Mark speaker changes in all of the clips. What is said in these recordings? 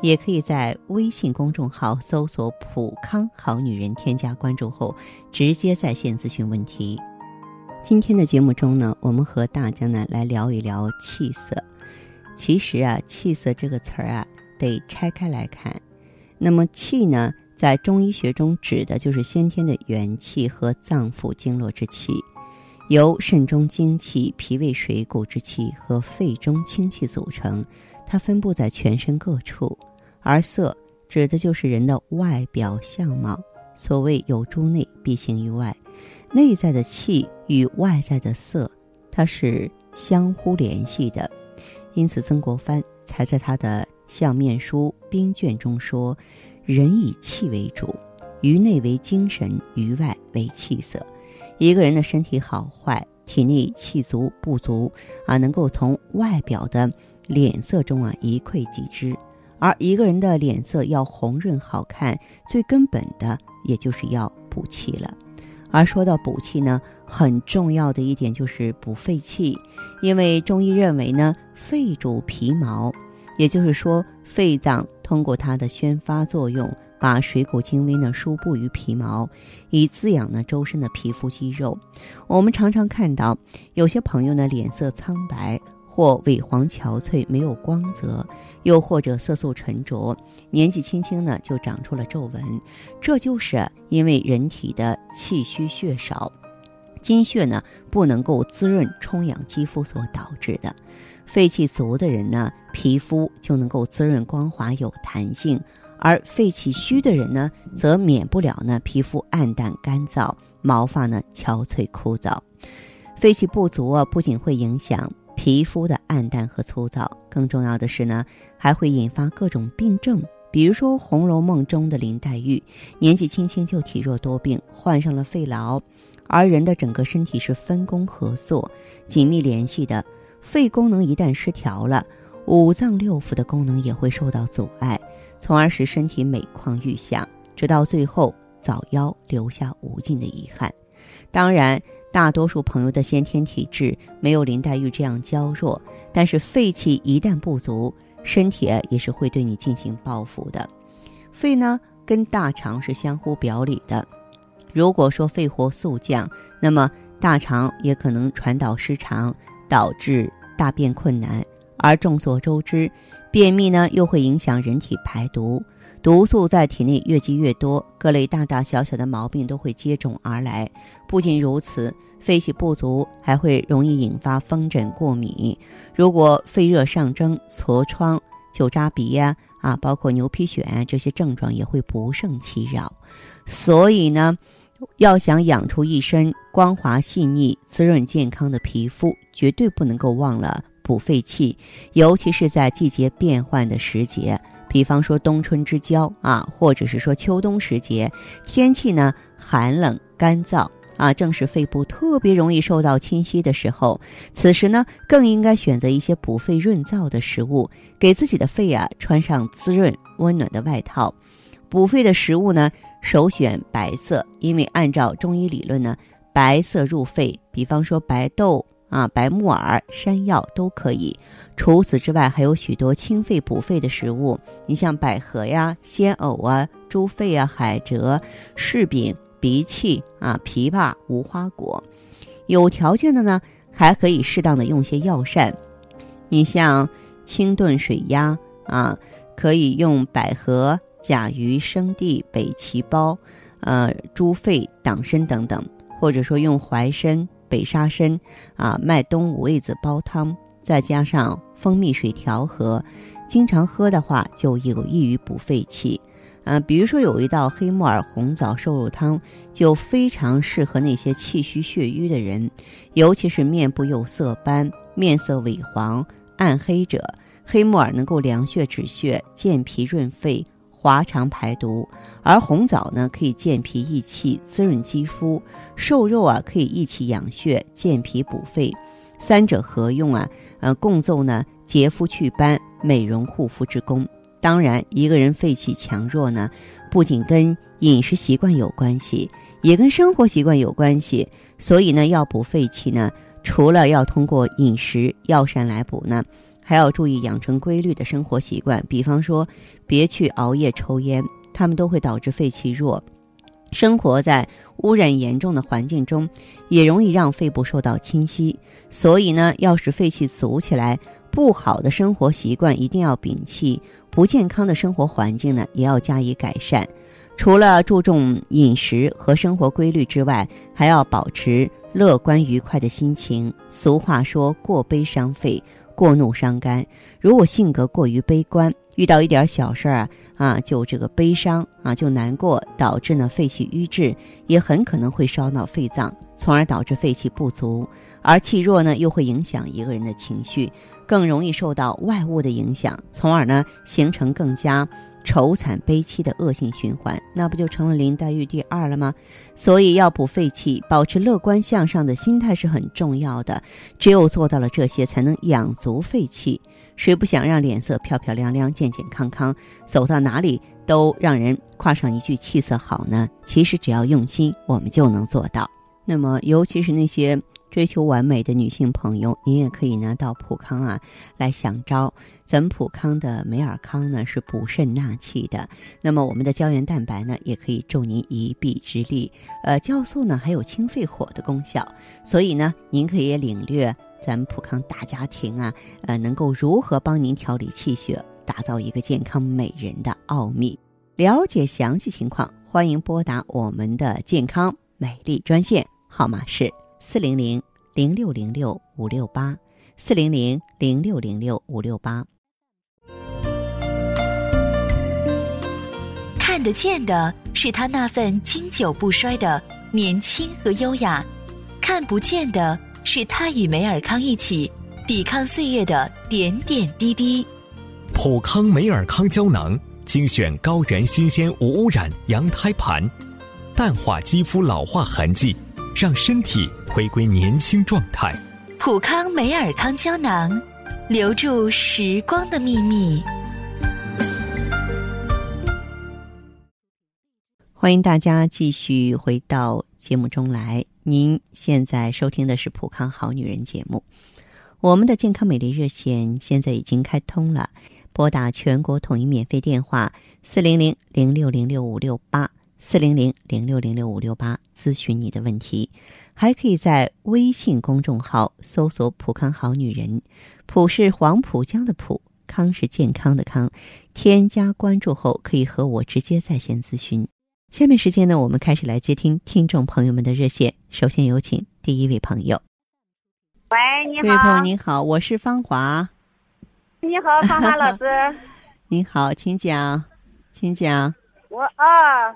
Speaker 1: 也可以在微信公众号搜索“普康好女人”，添加关注后直接在线咨询问题。今天的节目中呢，我们和大家呢来聊一聊气色。其实啊，气色这个词儿啊，得拆开来看。那么气呢，在中医学中指的就是先天的元气和脏腑经络之气，由肾中精气、脾胃水谷之气和肺中清气组成，它分布在全身各处。而色指的就是人的外表相貌。所谓有诸内，必形于外。内在的气与外在的色，它是相互联系的。因此，曾国藩才在他的《相面书·兵卷》中说：“人以气为主，于内为精神，于外为气色。”一个人的身体好坏，体内气足不足啊，能够从外表的脸色中啊一窥即知。而一个人的脸色要红润好看，最根本的也就是要补气了。而说到补气呢，很重要的一点就是补肺气，因为中医认为呢，肺主皮毛，也就是说，肺脏通过它的宣发作用，把水谷精微呢输布于皮毛，以滋养呢周身的皮肤肌肉。我们常常看到有些朋友呢脸色苍白。或萎黄憔悴，没有光泽，又或者色素沉着，年纪轻轻呢就长出了皱纹，这就是因为人体的气虚血少，精血呢不能够滋润充养肌肤所导致的。肺气足的人呢，皮肤就能够滋润光滑有弹性；而肺气虚的人呢，则免不了呢皮肤暗淡干燥，毛发呢憔悴枯燥。肺气不足啊，不仅会影响。皮肤的暗淡和粗糙，更重要的是呢，还会引发各种病症。比如说《红楼梦》中的林黛玉，年纪轻轻就体弱多病，患上了肺痨。而人的整个身体是分工合作、紧密联系的，肺功能一旦失调了，五脏六腑的功能也会受到阻碍，从而使身体每况愈下，直到最后早夭，留下无尽的遗憾。当然。大多数朋友的先天体质没有林黛玉这样娇弱，但是肺气一旦不足，身体也是会对你进行报复的。肺呢跟大肠是相互表里的，如果说肺活速降，那么大肠也可能传导失常，导致大便困难。而众所周知，便秘呢又会影响人体排毒。毒素在体内越积越多，各类大大小小的毛病都会接踵而来。不仅如此，肺气不足还会容易引发风疹、过敏。如果肺热上蒸、痤疮、酒渣鼻呀，啊，包括牛皮癣这些症状也会不胜其扰。所以呢，要想养出一身光滑细腻、滋润健康的皮肤，绝对不能够忘了补肺气，尤其是在季节变换的时节。比方说冬春之交啊，或者是说秋冬时节，天气呢寒冷干燥啊，正是肺部特别容易受到侵袭的时候。此时呢，更应该选择一些补肺润燥的食物，给自己的肺啊穿上滋润温暖的外套。补肺的食物呢，首选白色，因为按照中医理论呢，白色入肺。比方说白豆。啊，白木耳、山药都可以。除此之外，还有许多清肺补肺的食物。你像百合呀、鲜藕啊、猪肺啊、海蜇、柿饼、荸荠啊、枇杷、无花果。有条件的呢，还可以适当的用些药膳。你像清炖水鸭啊，可以用百合、甲鱼、生地、北芪包、呃猪肺、党参等等，或者说用淮参。北沙参啊，麦冬、五味子煲汤，再加上蜂蜜水调和，经常喝的话就有益于补肺气。啊，比如说有一道黑木耳红枣瘦肉汤，就非常适合那些气虚血瘀的人，尤其是面部有色斑、面色萎黄、暗黑者。黑木耳能够凉血止血、健脾润肺、滑肠排毒，而红枣呢可以健脾益气、滋润肌肤；瘦肉啊可以益气养血、健脾补肺，三者合用啊，呃，共奏呢洁肤祛斑、美容护肤之功。当然，一个人肺气强弱呢，不仅跟饮食习惯有关系，也跟生活习惯有关系。所以呢，要补肺气呢，除了要通过饮食药膳来补呢。还要注意养成规律的生活习惯，比方说，别去熬夜、抽烟，它们都会导致肺气弱。生活在污染严重的环境中，也容易让肺部受到侵袭。所以呢，要使肺气足起来，不好的生活习惯一定要摒弃，不健康的生活环境呢，也要加以改善。除了注重饮食和生活规律之外，还要保持乐观愉快的心情。俗话说过：“悲伤肺。”过怒伤肝，如果性格过于悲观，遇到一点小事儿啊啊就这个悲伤啊就难过，导致呢肺气瘀滞，也很可能会烧脑肺脏，从而导致肺气不足。而气弱呢，又会影响一个人的情绪，更容易受到外物的影响，从而呢形成更加。愁惨悲戚的恶性循环，那不就成了林黛玉第二了吗？所以要补肺气，保持乐观向上的心态是很重要的。只有做到了这些，才能养足肺气。谁不想让脸色漂漂亮亮、健健康康，走到哪里都让人夸上一句气色好呢？其实只要用心，我们就能做到。那么，尤其是那些。追求完美的女性朋友，您也可以呢到普康啊来享招。咱们普康的美尔康呢是补肾纳气的，那么我们的胶原蛋白呢也可以助您一臂之力。呃，酵素呢还有清肺火的功效，所以呢您可以领略咱们普康大家庭啊呃能够如何帮您调理气血，打造一个健康美人的奥秘。了解详细情况，欢迎拨打我们的健康美丽专线号码是。四零零零六零六五六八，四零零零六零六五六八。
Speaker 2: 看得见的是他那份经久不衰的年轻和优雅，看不见的是他与梅尔康一起抵抗岁月的点点滴滴。
Speaker 3: 普康梅尔康胶囊精选高原新鲜无污染羊胎盘，淡化肌肤老化痕迹。让身体回归年轻状态。
Speaker 2: 普康美尔康胶囊，留住时光的秘密。
Speaker 1: 欢迎大家继续回到节目中来。您现在收听的是《普康好女人》节目。我们的健康美丽热线现在已经开通了，拨打全国统一免费电话四零零零六零六五六八。四零零零六零六五六八咨询你的问题，还可以在微信公众号搜索“浦康好女人”，浦是黄浦江的浦，康是健康的康。添加关注后，可以和我直接在线咨询。下面时间呢，我们开始来接听听众朋友们的热线。首先有请第一位朋友。
Speaker 4: 喂，你好。
Speaker 1: 这位朋友您好，我是芳华。
Speaker 4: 你好，芳华老师。
Speaker 1: 你好，请讲，请讲。
Speaker 4: 我啊。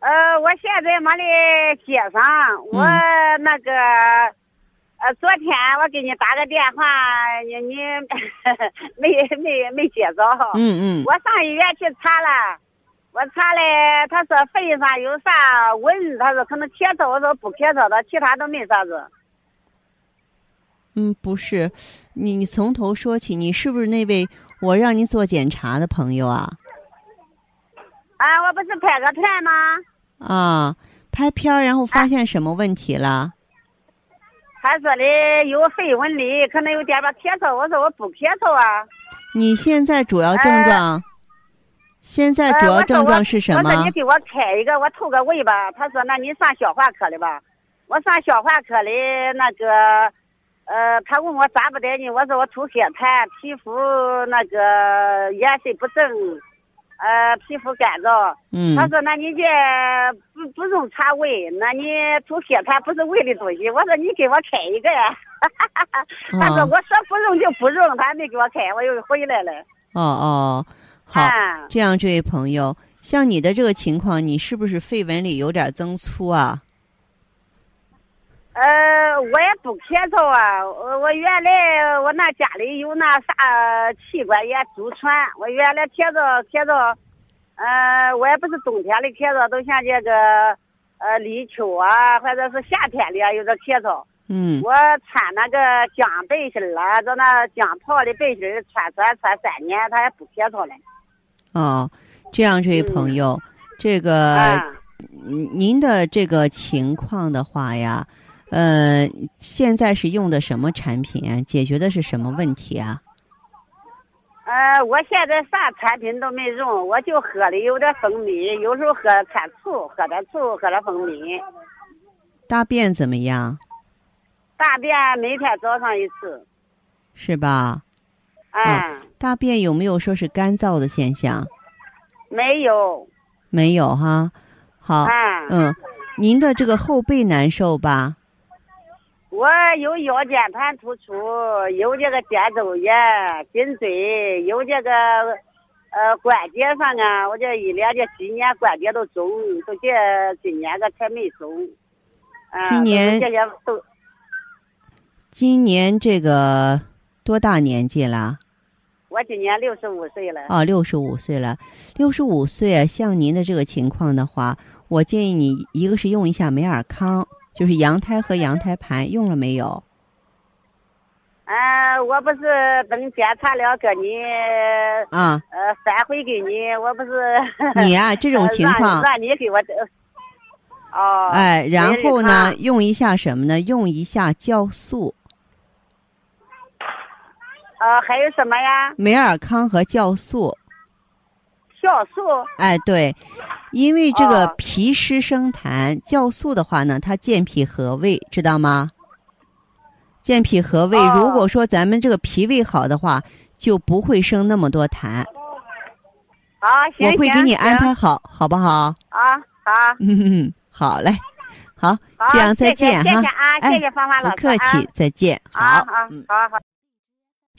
Speaker 4: 呃，我现在没的街上，我那个，呃，昨天我给你打个电话，你你 没没没接着。
Speaker 1: 嗯嗯。
Speaker 4: 我上医院去查了，我查了，他说肺上有啥纹，他说可能咳嗽，我说不咳嗽的，其他都没啥子。
Speaker 1: 嗯，不是，你你从头说起，你是不是那位我让你做检查的朋友啊？
Speaker 4: 啊，我不是拍个片吗？
Speaker 1: 啊，拍片儿，然后发现什么问题了？
Speaker 4: 他说的有肺纹理，可能有点吧咳嗽。我说我不咳嗽啊。
Speaker 1: 你现在主要症状？现在主要症状是什么？
Speaker 4: 我说你给我开一个，我透个胃吧。他说那你上消化科的吧。我上消化科的那个，呃，他问我咋不得呢？我说我吐血痰，皮肤那个颜色不正。呃，皮肤干燥。
Speaker 1: 嗯。
Speaker 4: 他说：“那你这不不用查胃，那你吐血它不是胃的东西。”我说：“你给我开一个呀。”他说：“我说不用就不用，他还没给我开，我又回来了。
Speaker 1: 哦哦，好，这样，这位朋友，像你的这个情况，你是不是肺纹理有点增粗啊？
Speaker 4: 呃，我也不咳嗽啊，我我原来我那家里有那啥器官也祖传，我原来咳嗽咳嗽，呃，我也不是冬天的咳嗽，都像这个呃立秋啊，或者是夏天的啊有点咳嗽。
Speaker 1: 嗯
Speaker 4: 我穿那个姜背心儿啊，就那姜泡的背心儿，穿穿穿三年，它也不咳嗽了。
Speaker 1: 哦，这样，这位朋友，这个、
Speaker 4: 啊，
Speaker 1: 嗯您的这个情况的话呀，呃，现在是用的什么产品啊？解决的是什么问题啊？
Speaker 4: 呃，我现在啥产品都没用，我就喝的有点蜂蜜，有时候喝看醋，喝点醋，喝点蜂蜜。
Speaker 1: 大便怎么样？
Speaker 4: 大便每天早上一次。
Speaker 1: 是吧？
Speaker 4: 哎，
Speaker 1: 大便有没有说是干燥的现象？
Speaker 4: 没有。
Speaker 1: 没有哈。好，
Speaker 4: 啊，
Speaker 1: 嗯，您的这个后背难受吧？
Speaker 4: 我有腰间盘突出，有这个肩周炎、颈椎，有这个呃关节上啊，我这一连这几年关节都肿，都这今年个才没肿。
Speaker 1: 今年
Speaker 4: 都
Speaker 1: 今年这个多大年纪了？
Speaker 4: 我今年六十五岁了。
Speaker 1: 哦，六十五岁了。六十五岁啊，像您的这个情况的话，我建议你一个是用一下美尔康，就是羊胎和羊胎盘，用了没有？
Speaker 4: 啊，我不是等检查了给你
Speaker 1: 啊，
Speaker 4: 呃返回给你，我不是
Speaker 1: 你呀、这种 情况，
Speaker 4: 让你给我哦
Speaker 1: 哎，然后呢，用一下什么呢？用一下酵素，
Speaker 4: 呃还有什么呀？
Speaker 1: 美尔康和酵素。
Speaker 4: 酵素
Speaker 1: 哎，对，因为这个
Speaker 4: 哦
Speaker 1: 脾湿生痰，酵素的话呢，它健脾和胃，知道吗？健脾和胃，
Speaker 4: 哦
Speaker 1: 如果说咱们这个脾胃好的话，就不会生那么多痰。
Speaker 4: 啊，行
Speaker 1: 我会给你安排好，好不好？
Speaker 4: 啊，好，
Speaker 1: 嗯，好嘞，好，
Speaker 4: 好，
Speaker 1: 这样再见哈
Speaker 4: 谢谢啊，
Speaker 1: 哎
Speaker 4: 谢谢芳芳老师，
Speaker 1: 不客气，再见。好，嗯。
Speaker 4: 好好。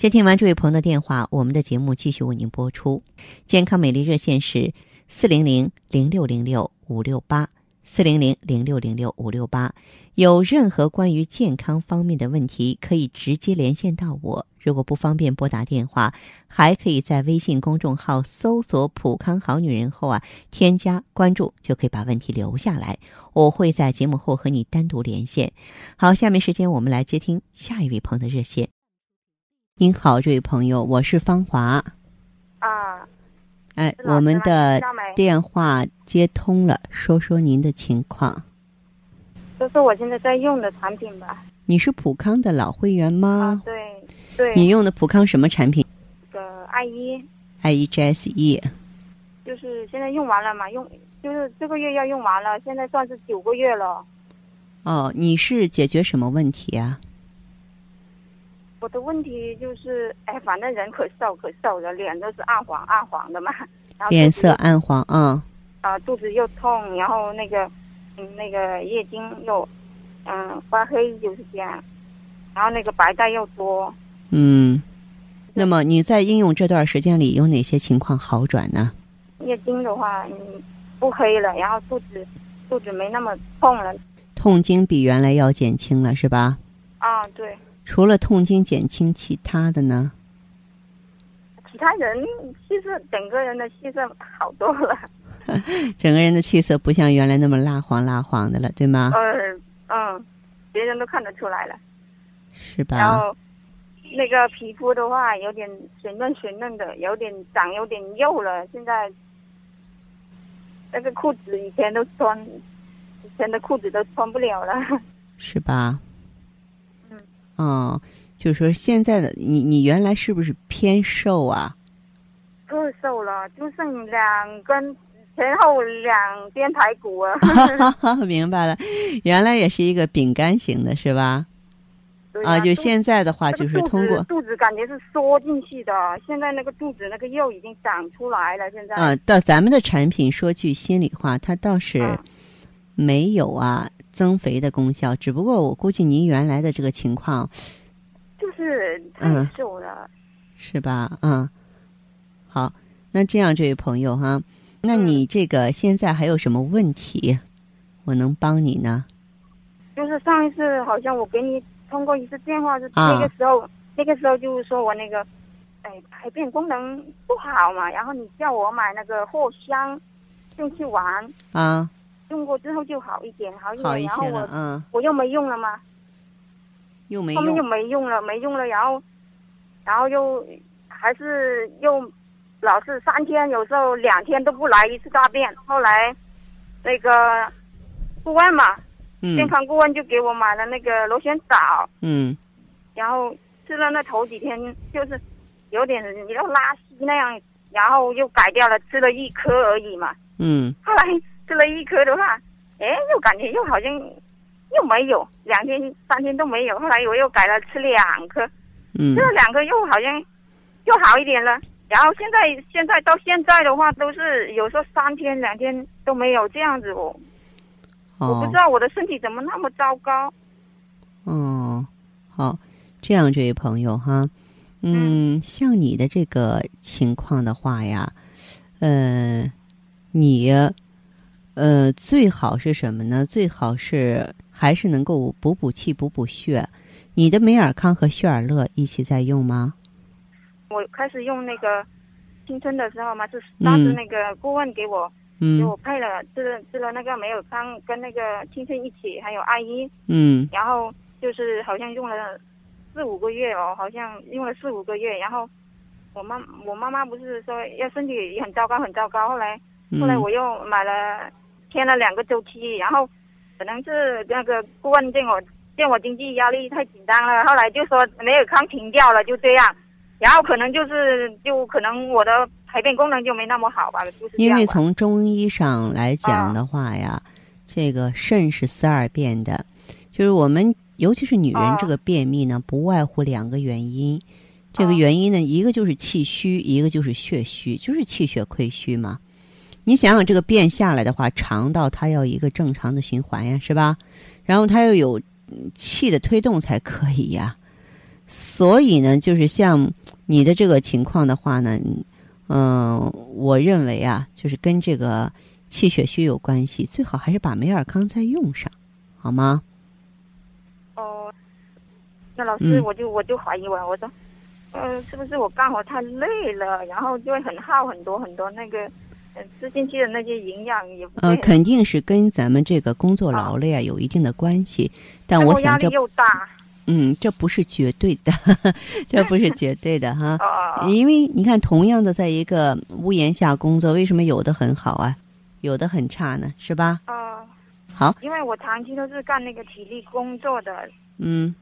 Speaker 1: 接听完这位朋友的电话，我们的节目继续为您播出。健康美丽热线是四零零零六零六五六八四零零零六零六五六八。有任何关于健康方面的问题，可以直接连线到我。如果不方便拨打电话，还可以在微信公众号搜索“普康好女人”后啊，添加关注，就可以把问题留下来。我会在节目后和你单独连线。好，下面时间我们来接听下一位朋友的热线。您好，这位朋友，我是芳华。
Speaker 5: 啊，
Speaker 1: 哎，我们的电话接通了，说说您的情况。
Speaker 5: 说说我现在在用的产品吧。
Speaker 1: 你是普康的老会员
Speaker 5: 啊
Speaker 1: 吗，？
Speaker 5: 对对，
Speaker 1: 你用的普康什么产品
Speaker 5: 这个爱伊
Speaker 1: ？I E G S E。
Speaker 5: 就是现在用完了嘛，用就是这个月要用完了，现在算是九个月了。
Speaker 1: 哦，你是解决什么问题啊？
Speaker 5: 我的问题就是，哎，反正人可瘦可瘦的，脸都是暗黄暗黄的嘛，然后
Speaker 1: 脸色暗黄啊、
Speaker 5: 啊、肚子又痛，然后那个嗯那个月经又嗯发黑就是这样，然后那个白带又多。
Speaker 1: 嗯。那么你在应用这段时间里有哪些情况好转呢？
Speaker 5: 月经的话，嗯，不黑了，然后肚子肚子没那么痛了。
Speaker 1: 痛经比原来要减轻了是吧？
Speaker 5: 啊，对，
Speaker 1: 除了痛经减轻，其他的呢？
Speaker 5: 其他人气色，整个人的气色好多了。
Speaker 1: 整个人的气色不像原来那么蜡黄蜡黄的了，对吗？
Speaker 5: 呃，嗯，别人都看得出来了。
Speaker 1: 是吧然？
Speaker 5: 后那个皮肤的话，有点水嫩水嫩的，有点长有点肉了。现在那个裤子以前都穿，以前的裤子都穿不了了。
Speaker 1: 是吧？
Speaker 5: 嗯。
Speaker 1: 哦，就是说现在的你，你原来是不是偏瘦啊？
Speaker 5: 更瘦了，就剩两根前后两边排骨啊。
Speaker 1: 明白了，原来也是一个饼干型的，是吧？啊，就现在的话，就是通过
Speaker 5: 肚子感觉是缩进去的，现在那个肚子那个肉已经长出来了。现在
Speaker 1: 啊，到咱们的产品，说句心里话，它倒是
Speaker 5: 嗯
Speaker 1: 没有啊增肥的功效，只不过我估计您原来的这个情况
Speaker 5: 就是太
Speaker 1: 嗯
Speaker 5: 瘦了。
Speaker 1: 是吧？嗯，好，那这样，这位朋友哈，那
Speaker 5: 嗯
Speaker 1: 你这个现在还有什么问题，我能帮你呢？
Speaker 5: 就是上一次好像我给你通过一次电话，是
Speaker 1: 啊
Speaker 5: 那个时候，那个时候就是说我那个哎，排便功能不好嘛，然后你叫我买那个藿香，进去玩，
Speaker 1: 啊，
Speaker 5: 用过之后就好一点，好一点，
Speaker 1: 好一些了，
Speaker 5: 然后我
Speaker 1: 嗯，
Speaker 5: 我又没用了嘛，
Speaker 1: 又没
Speaker 5: 后面又，没用了，没用了，然后，然后又还是又老是三天，有时候两天都不来一次大便。后来那个顾问嘛，健
Speaker 1: 嗯
Speaker 5: 康顾问就给我买了那个螺旋藻，
Speaker 1: 嗯。
Speaker 5: 然后吃了那头几天就是有点要拉稀那样，然后又改掉了，吃了一颗而已嘛。
Speaker 1: 嗯。
Speaker 5: 后来吃了一颗的话，哎，又感觉又好像又没有，两天三天都没有。后来我又改了吃两颗，
Speaker 1: 嗯
Speaker 5: 吃了两颗又好像又好一点了。然后现在现在到现在的话，都是有时候三天两天都没有这样子哦我不
Speaker 1: 哦
Speaker 5: 知道我的身体怎么那么糟糕。
Speaker 1: 哦，好，这样这位朋友哈，嗯，像你的这个情况的话呀，呃，你呃最好是什么呢？最好是还是能够补补气、补补血。你的美尔康和血尔乐一起在用吗？
Speaker 5: 我开始用那个青春的时候嘛，是当时
Speaker 1: 嗯。
Speaker 5: 那个顾问给我、给
Speaker 1: 嗯
Speaker 5: 我配了吃了吃了那个美尔康跟那个青春一起，还有艾依，
Speaker 1: 嗯。
Speaker 5: 然后就是好像用了四五个月哦，好像用了四五个月，然后我妈我妈妈不是说要身体也很糟糕很糟糕，后来后来
Speaker 1: 嗯。
Speaker 5: 我又买了添了两个周期，然后可能是那个顾问见我见我经济压力太紧张了，后来就说没有康停掉了，就这样，然后可能就是就可能我的排便功能就没那么好吧，就是这
Speaker 1: 因为从中医上来讲
Speaker 5: 啊
Speaker 1: 的话呀，这个肾是四二变的，就是我们尤其是女人
Speaker 5: 啊
Speaker 1: 这个便秘呢，不外乎两个原因。这个
Speaker 5: 啊
Speaker 1: 原因呢，一个就是气虚，一个就是血虚，就是气血亏虚嘛。你想想，这个便下来的话，肠道它要一个正常的循环呀，是吧？然后它要有嗯气的推动才可以呀。所以呢，就是像你的这个情况的话呢，嗯、我认为啊，就是跟这个气血虚有关系，最好还是把梅尔康再用上，好吗？
Speaker 5: 哦，那老师
Speaker 1: 嗯
Speaker 5: 我就、我就怀疑我，我说，呃，是不是我干活太累了，然后就会很耗很多很多那个，呃，吃进去的那些营养也不
Speaker 1: 呃，肯定是跟咱们这个工作劳累啊有一定的关系，但我想这嗯，这不是绝对的，这不是绝对的哈。
Speaker 5: 哦、
Speaker 1: 因为你看，同样的在一个屋檐下工作，为什么有的很好啊，有的很差呢？是吧？
Speaker 5: 哦，
Speaker 1: 好，
Speaker 5: 因为我长期都是干那个体力工作的，
Speaker 1: 嗯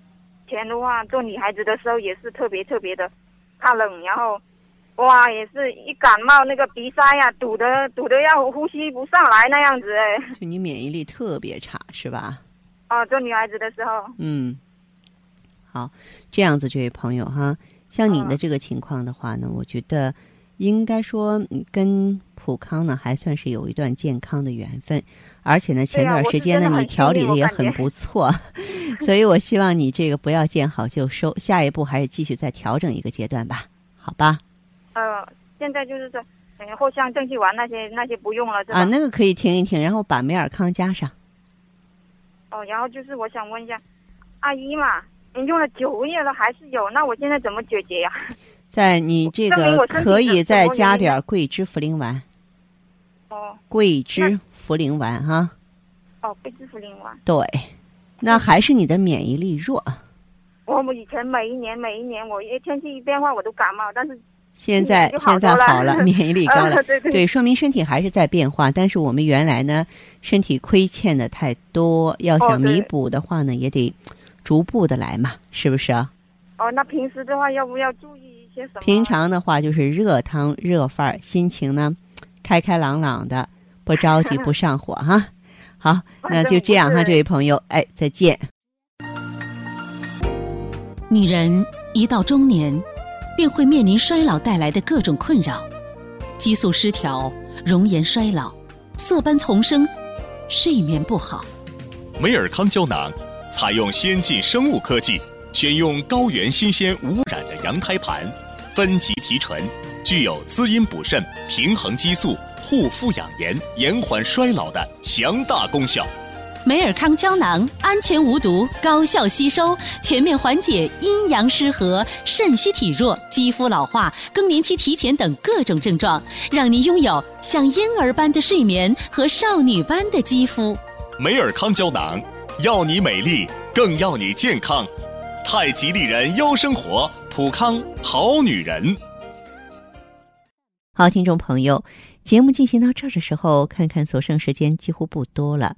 Speaker 5: 以前的话做女孩子的时候也是特别特别的怕冷，然后。哇，也是一感冒，那个鼻塞呀、堵得堵得要呼吸不上来那样子哎。
Speaker 1: 就你免疫力特别差，是吧？
Speaker 5: 哦，做女孩子的时候，
Speaker 1: 嗯，好，这样子，这位朋友哈，像你的
Speaker 5: 嗯
Speaker 1: 这个情况的话呢，我觉得应该说嗯跟普康呢还算是有一段健康的缘分，而且呢，前段时间呢你调理的也很不错，所以我希望你这个不要见好就收，下一步还是继续再调整一个阶段吧，好吧？
Speaker 5: 呃，现在就是说，嗯，藿香正气丸那些那些不用了是吧？
Speaker 1: 啊，那个可以停一停，然后把美尔康加上。
Speaker 5: 哦，然后就是我想问一下，阿姨嘛，你用了九个月了还是有，那我现在怎么解决呀、
Speaker 1: 在你这个可以再加点儿桂枝茯苓丸，
Speaker 5: 哦
Speaker 1: 桂枝茯苓丸哈。
Speaker 5: 哦，桂枝茯苓丸。
Speaker 1: 对，那还是你的免疫力弱。
Speaker 5: 我们以前每一年每一年，我一天气一变化我都感冒，但是
Speaker 1: 现在现在好了，免疫力高了
Speaker 5: 呃，对对
Speaker 1: 对，说明身体还是在变化。但是我们原来呢，身体亏欠的太多，要想弥补的话呢，也得逐步的来嘛，是不是啊？
Speaker 5: 哦，那平时的话要不要注意一些什么？
Speaker 1: 平常的话就是热汤热饭儿，心情呢开开朗朗的，不着急 不上火哈。好，那就这样哈，这位朋友，哎，再见。
Speaker 6: 女人一到中年，便会面临衰老带来的各种困扰，激素失调、容颜衰老、色斑丛生、睡眠不好。
Speaker 3: 美尔康胶囊采用先进生物科技，选用高原新鲜无污染的羊胎盘，分级提纯，具有滋阴补肾、平衡激素、护肤养颜、延缓衰老的强大功效。
Speaker 6: 美尔康胶囊安全无毒，高效吸收，全面缓解阴阳失和、肾虚体弱、肌肤老化、更年期提前等各种症状，让您拥有像婴儿般的睡眠和少女般的肌肤。
Speaker 7: 美尔康胶囊，要你美丽，更要你健康。太极丽人优生活，普康好女人。
Speaker 1: 好，听众朋友，节目进行到这儿的时候，看看所剩时间几乎不多了。